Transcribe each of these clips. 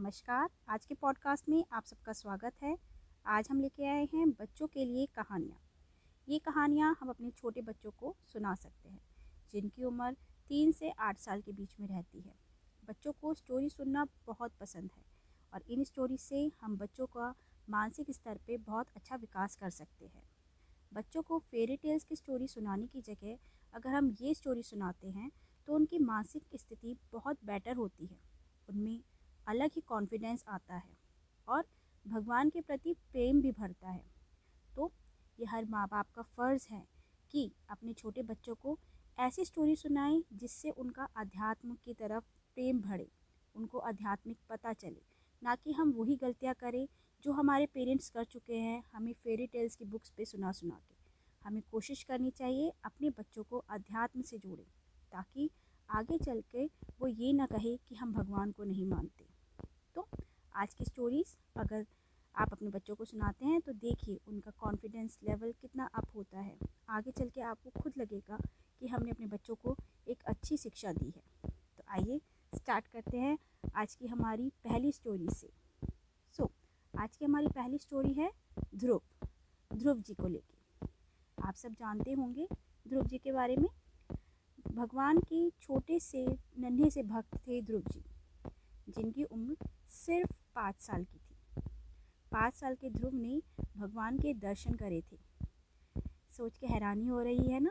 नमस्कार। आज के पॉडकास्ट में आप सबका स्वागत है। आज हम लेके आए हैं बच्चों के लिए कहानियाँ। ये कहानियाँ हम अपने छोटे बच्चों को सुना सकते हैं, जिनकी उम्र तीन से आठ साल के बीच में रहती है। बच्चों को स्टोरी सुनना बहुत पसंद है और इन स्टोरी से हम बच्चों का मानसिक स्तर पे बहुत अच्छा विकास कर सकते हैं। बच्चों को फेरी टेल्स की स्टोरी सुनाने की जगह अगर हम ये स्टोरी सुनाते हैं तो उनकी मानसिक स्थिति बहुत बेटर होती है। उनमें अलग ही कॉन्फिडेंस आता है और भगवान के प्रति प्रेम भी भरता है। तो ये हर माँ बाप का फ़र्ज़ है कि अपने छोटे बच्चों को ऐसी स्टोरी सुनाएँ जिससे उनका अध्यात्म की तरफ़ प्रेम बढ़े, उनको आध्यात्मिक पता चले। ना कि हम वही गलतियाँ करें जो हमारे पेरेंट्स कर चुके हैं, हमें फेरी टेल्स की बुक्स पे सुना सुना के हमें कोशिश करनी चाहिए अपने बच्चों को अध्यात्म से जोड़ें, ताकि आगे चल के वो ये ना कहे कि हम भगवान को नहीं मानते। आज की स्टोरीज़ अगर आप अपने बच्चों को सुनाते हैं तो देखिए उनका कॉन्फिडेंस लेवल कितना अप होता है। आगे चल के आपको खुद लगेगा कि हमने अपने बच्चों को एक अच्छी शिक्षा दी है। तो आइए स्टार्ट करते हैं आज की हमारी पहली स्टोरी से। सो so, आज की हमारी पहली स्टोरी है ध्रुव ध्रुव जी को लेके। आप सब जानते होंगे ध्रुव जी के बारे में। भगवान के छोटे से नन्हे से भक्त थे ध्रुव जी जिनकी उम्र सिर्फ़ पाँच साल की थी। पाँच साल के ध्रुव ने भगवान के दर्शन करे थे। सोच के हैरानी हो रही है ना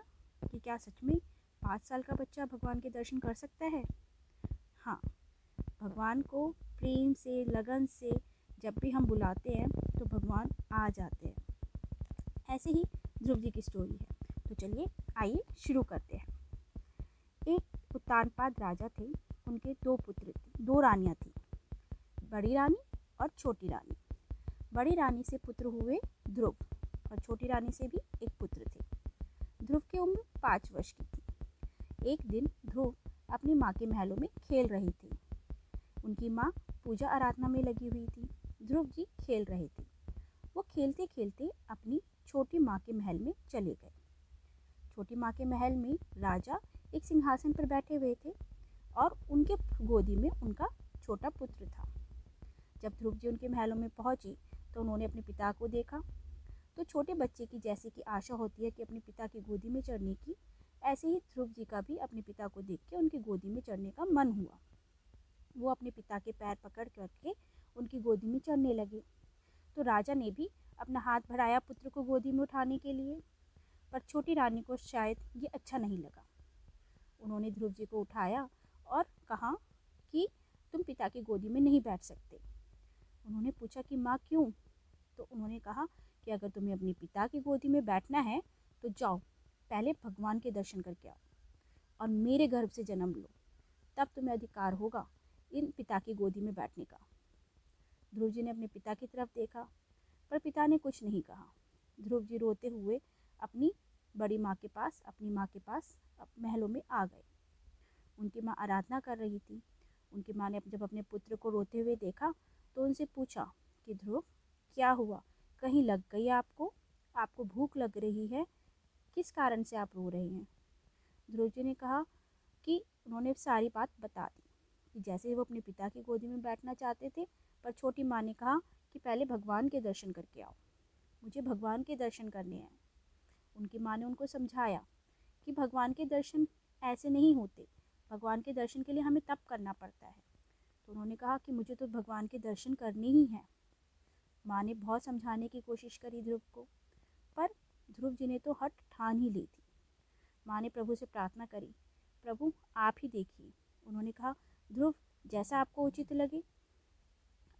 कि क्या सच में पाँच साल का बच्चा भगवान के दर्शन कर सकता है? हाँ भगवान को प्रेम से, लगन से जब भी हम बुलाते हैं तो भगवान आ जाते हैं। ऐसे ही ध्रुव जी की स्टोरी है। तो चलिए, आइए शुरू करते हैं। एक उत्तानपाद राजा थे। उनके दो पुत्र दो रानियाँ थी। बड़ी रानी और छोटी रानी। बड़ी रानी से पुत्र हुए ध्रुव और छोटी रानी से भी एक पुत्र थे। ध्रुव की उम्र पाँच वर्ष की थी। एक दिन ध्रुव अपनी माँ के महलों में खेल रही थी। उनकी माँ पूजा आराधना में लगी हुई थी। ध्रुव जी खेल रहे थे। वो खेलते खेलते अपनी छोटी माँ के महल में चले गए। छोटी माँ के महल में राजा एक सिंहासन पर बैठे हुए थे और उनके गोदी में उनका छोटा पुत्र था। जब ध्रुव जी उनके महलों में पहुँची तो उन्होंने अपने पिता को देखा। तो छोटे बच्चे की जैसे कि आशा होती है कि अपने पिता की गोदी में चढ़ने की, ऐसे ही ध्रुव जी का भी अपने पिता को देख के उनकी गोदी में चढ़ने का मन हुआ। वो अपने पिता के पैर पकड़ करके उनकी गोदी में चढ़ने लगे। तो राजा ने भी अपना हाथ बढ़ाया पुत्र को गोदी में उठाने के लिए, पर छोटी रानी को शायद ये अच्छा नहीं लगा। उन्होंने ध्रुव जी को उठाया और कहा कि तुम पिता की गोदी में नहीं बैठ सकते। उन्होंने पूछा कि माँ क्यों? तो उन्होंने कहा कि अगर तुम्हें अपने पिता की गोदी में बैठना है तो जाओ, पहले भगवान के दर्शन करके आओ और मेरे गर्भ से जन्म लो। तब तुम्हें अधिकार होगा इन पिता की गोदी में बैठने का। ध्रुव जी ने अपने पिता की तरफ़ देखा, पर पिता ने कुछ नहीं कहा। ध्रुव जी रोते हुए अपनी बड़ी माँ के पास, अपनी माँ के पास महलों में आ गए। उनकी माँ आराधना कर रही थी। उनकी माँ ने जब अपने पुत्र को रोते हुए देखा तो उनसे पूछा कि, ध्रुव, क्या हुआ? कहीं लग गई आपको? आपको भूख लग रही है? किस कारण से आप रो रहे हैं? ध्रुव जी ने कहा कि उन्होंने सारी बात बता दी, कि जैसे वो अपने पिता की गोदी में बैठना चाहते थे, पर छोटी माँ ने कहा कि, पहले भगवान के दर्शन करके आओ। मुझे भगवान के दर्शन करने हैं। उनकी माँ ने उनको समझाया कि भगवान के दर्शन ऐसे नहीं होते। भगवान के दर्शन के लिए हमें तप करना पड़ता है। तो उन्होंने कहा कि मुझे तो भगवान के दर्शन करने ही हैं। माँ ने बहुत समझाने की कोशिश करी ध्रुव को, पर ध्रुव जी ने तो हट ठान ही ली थी। माँ ने प्रभु से प्रार्थना करी, प्रभु, आप ही देखिए। उन्होंने कहा, ध्रुव, जैसा आपको उचित लगे,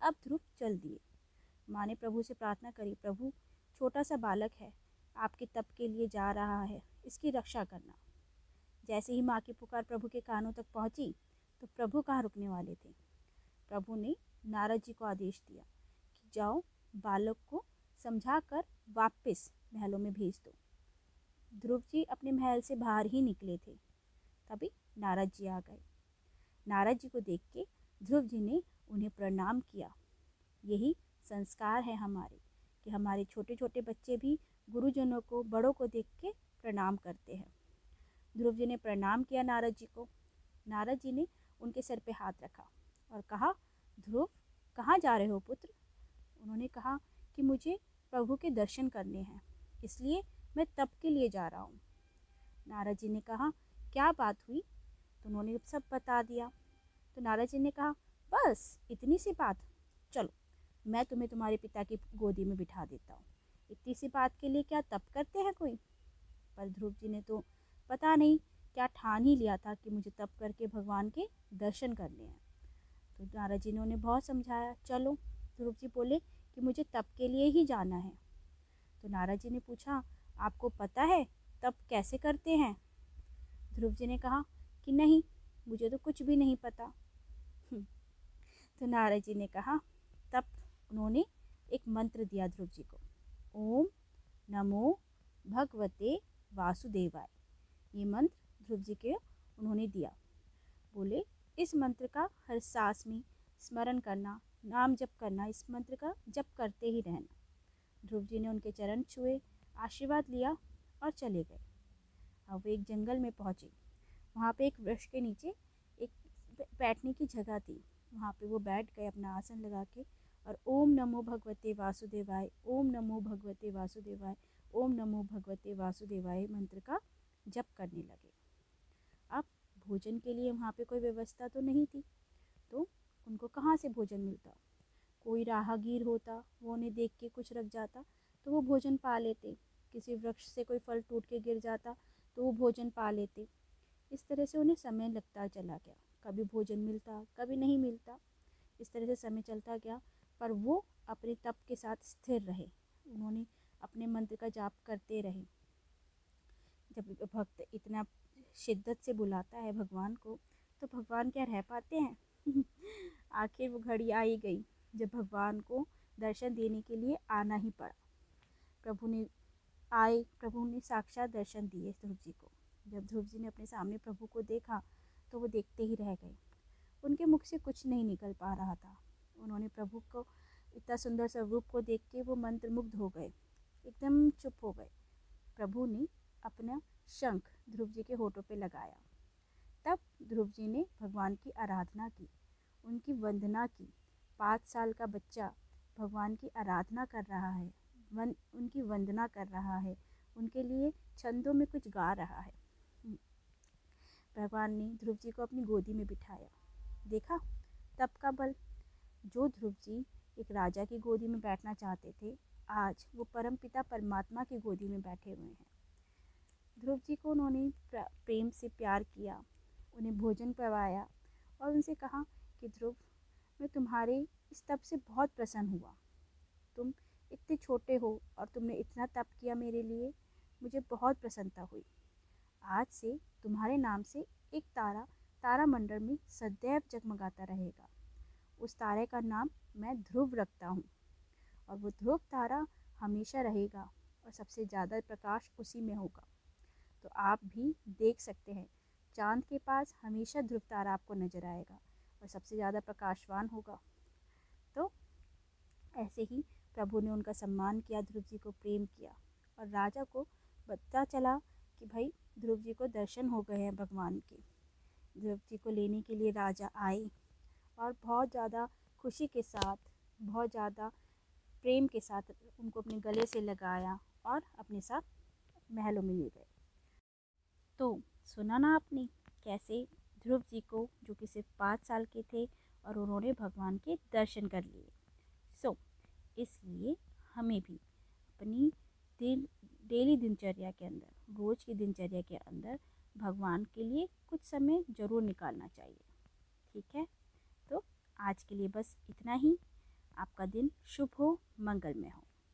अब ध्रुव चल दिए। माँ ने प्रभु से प्रार्थना करी, प्रभु, छोटा सा बालक है, आपके तप के लिए जा रहा है, इसकी रक्षा करना। जैसे ही माँ की पुकार प्रभु के कानों तक पहुँची तो प्रभु कहाँ रुकने वाले थे? प्रभु ने नारद जी को आदेश दिया कि जाओ, बालक को समझा कर वापस महलों में भेज दो। ध्रुव जी अपने महल से बाहर ही निकले थे। तभी नारद जी आ गए। नारद जी को देख के ध्रुव जी ने उन्हें प्रणाम किया। यही संस्कार है हमारे, कि हमारे छोटे छोटे बच्चे भी गुरुजनों को, बड़ों को देख के प्रणाम करते हैं। ध्रुव जी ने प्रणाम किया नारद जी को। नारद जी ने उनके सर पे हाथ रखा और कहा, ध्रुव, कहाँ जा रहे हो पुत्र? उन्होंने कहा कि मुझे प्रभु के दर्शन करने हैं, इसलिए मैं तप के लिए जा रहा हूँ। नारद जी ने कहा, क्या बात हुई? तो उन्होंने सब बता दिया। तो नारद जी ने कहा, बस, इतनी सी बात। चलो, मैं तुम्हें तुम्हारे पिता की गोदी में बिठा देता हूँ। इतनी सी बात के लिए क्या तप करते हैं कोई? पर ध्रुव जी ने तो पता नहीं क्या ठान ही लिया था कि मुझे तप करके भगवान के दर्शन करने हैं। तो नारद जी ने उन्हें बहुत समझाया, चलो, ध्रुव जी बोले कि मुझे तप के लिए ही जाना है। तो नारद जी ने पूछा, आपको पता है तप कैसे करते हैं? ध्रुव जी ने कहा, कि नहीं, मुझे तो कुछ भी नहीं पता। हम्म। तो नारद जी ने कहा तब उन्होंने एक मंत्र दिया ध्रुव जी को, ओम नमो भगवते वासुदेवाय। ये मंत्र ध्रुव जी के उन्होंने दिया। बोले, इस मंत्र का हर सांस में स्मरण करना, नाम जप करना, इस मंत्र का जप करते ही रहना। ध्रुव जी ने उनके चरण छुए, आशीर्वाद लिया और चले गए। अब वे एक जंगल में पहुँचे। वहाँ पे एक वृक्ष के नीचे एक बैठने की जगह थी। वहाँ पे वो बैठ गए अपना आसन लगा के और ओम नमो भगवते वासुदेवाय, ओम नमो भगवते वासुदेवाय, ओम नमो भगवते वासुदेवाय मंत्र का जप करने लगे। अब भोजन के लिए वहाँ पे कोई व्यवस्था तो नहीं थी तो उनको कहाँ से भोजन मिलता? कोई राहगीर होता, वो उन्हें देख के कुछ रख जाता तो वो भोजन पा लेते। किसी वृक्ष से कोई फल टूट के गिर जाता तो वो भोजन पा लेते। इस तरह से उन्हें समय लगता चला गया। कभी भोजन मिलता, कभी नहीं मिलता। इस तरह से समय चलता गया, पर वो अपने तप के साथ स्थिर रहे। उन्होंने अपने मंत्र का जाप करते रहे। जब भक्त इतना शिद्दत से बुलाता है भगवान को तो भगवान क्या रह पाते हैं? आखिर वो घड़ी आई गई, जब भगवान को दर्शन देने के लिए आना ही पड़ा। प्रभु ने आए, प्रभु ने साक्षात दर्शन दिए ध्रुव जी को। जब ध्रुव जी ने अपने सामने प्रभु को देखा तो वो देखते ही रह गए। उनके मुख से कुछ नहीं निकल पा रहा था। उन्होंने प्रभु को इतना सुंदर स्वरूप को देख के वो मंत्रमुग्ध हो गए। एकदम चुप हो गए। प्रभु ने अपना शंख ध्रुव जी के होठों पे लगाया। तब ध्रुव जी ने भगवान की आराधना की, उनकी वंदना की। पाँच साल का बच्चा भगवान की आराधना कर रहा है, वन, उनकी वंदना कर रहा है, उनके लिए छंदों में कुछ गा रहा है। भगवान ने ध्रुव जी को अपनी गोदी में बिठाया। देखा, तब का बल। जो ध्रुव जी एक राजा की गोदी में बैठना चाहते थे, आज वो परम पिता परमात्मा की गोदी में बैठे हुए हैं। ध्रुव जी को उन्होंने प्रेम से प्यार किया, उन्हें भोजन करवाया और उनसे कहा कि, ध्रुव, मैं तुम्हारे इस तप से बहुत प्रसन्न हुआ। तुम इतने छोटे हो और तुमने इतना तप किया मेरे लिए, मुझे बहुत प्रसन्नता हुई। आज से तुम्हारे नाम से एक तारा तारा मंडल में सदैव जगमगाता रहेगा। उस तारे का नाम मैं ध्रुव रखता हूँ और वो ध्रुव तारा हमेशा रहेगा और सबसे ज़्यादा प्रकाश उसी में होगा। तो आप भी देख सकते हैं। चाँद के पास हमेशा ध्रुव तारा आपको नज़र आएगा और सबसे ज़्यादा प्रकाशवान होगा। तो ऐसे ही प्रभु ने उनका सम्मान किया, ध्रुव जी को प्रेम किया और राजा को पता चला कि भाई, ध्रुव जी को दर्शन हो गए हैं भगवान के। ध्रुव जी को लेने के लिए राजा आए और बहुत ज़्यादा खुशी के साथ, बहुत ज़्यादा प्रेम के साथ उनको अपने गले से लगाया और अपने साथ महलों में ले गए। तो सुना ना आपने कैसे ध्रुव जी को जो कि सिर्फ़ पाँच साल के थे और उन्होंने भगवान के दर्शन कर लिए। सो so, इसलिए हमें भी अपनी दिन डेली दिनचर्या के अंदर रोज़ की दिनचर्या के अंदर भगवान के लिए कुछ समय ज़रूर निकालना चाहिए। ठीक है? तो आज के लिए बस इतना ही। आपका दिन शुभ हो मंगलमय हो।